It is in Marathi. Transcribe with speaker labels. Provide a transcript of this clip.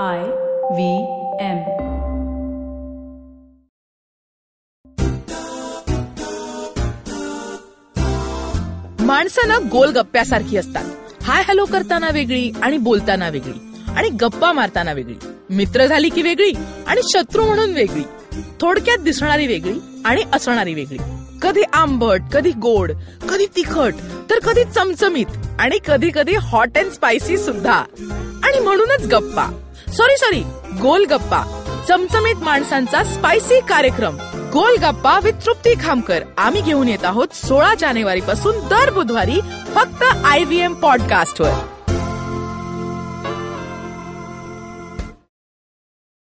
Speaker 1: I V M.
Speaker 2: माणसं ना गोलगप्प्यासारखी असतात. हाय हॅलो करताना वेगळी आणि बोलताना वेगळी. आणि गप्पा मारताना वेगळी. मित्र झाली की वेगळी आणि शत्रू म्हणून वेगळी. थोडक्यात दिसणारी वेगळी आणि असणारी वेगळी. कधी आंबट कधी गोड कधी तिखट तर कधी चमचमीत आणि कधी कधी हॉट अँड स्पायसी सुद्धा. आणि म्हणूनच गप्पा. Sorry sorry golgappa. चमचमीत माणसांचा स्पायसी कार्यक्रम. गोलगप्पा विथ तृप्ती खामकर. आम्ही घेऊन येत आहोत सोळा जानेवारी पासून दर बुधवारी फक्त आय व्ही एम पॉडकास्ट वर.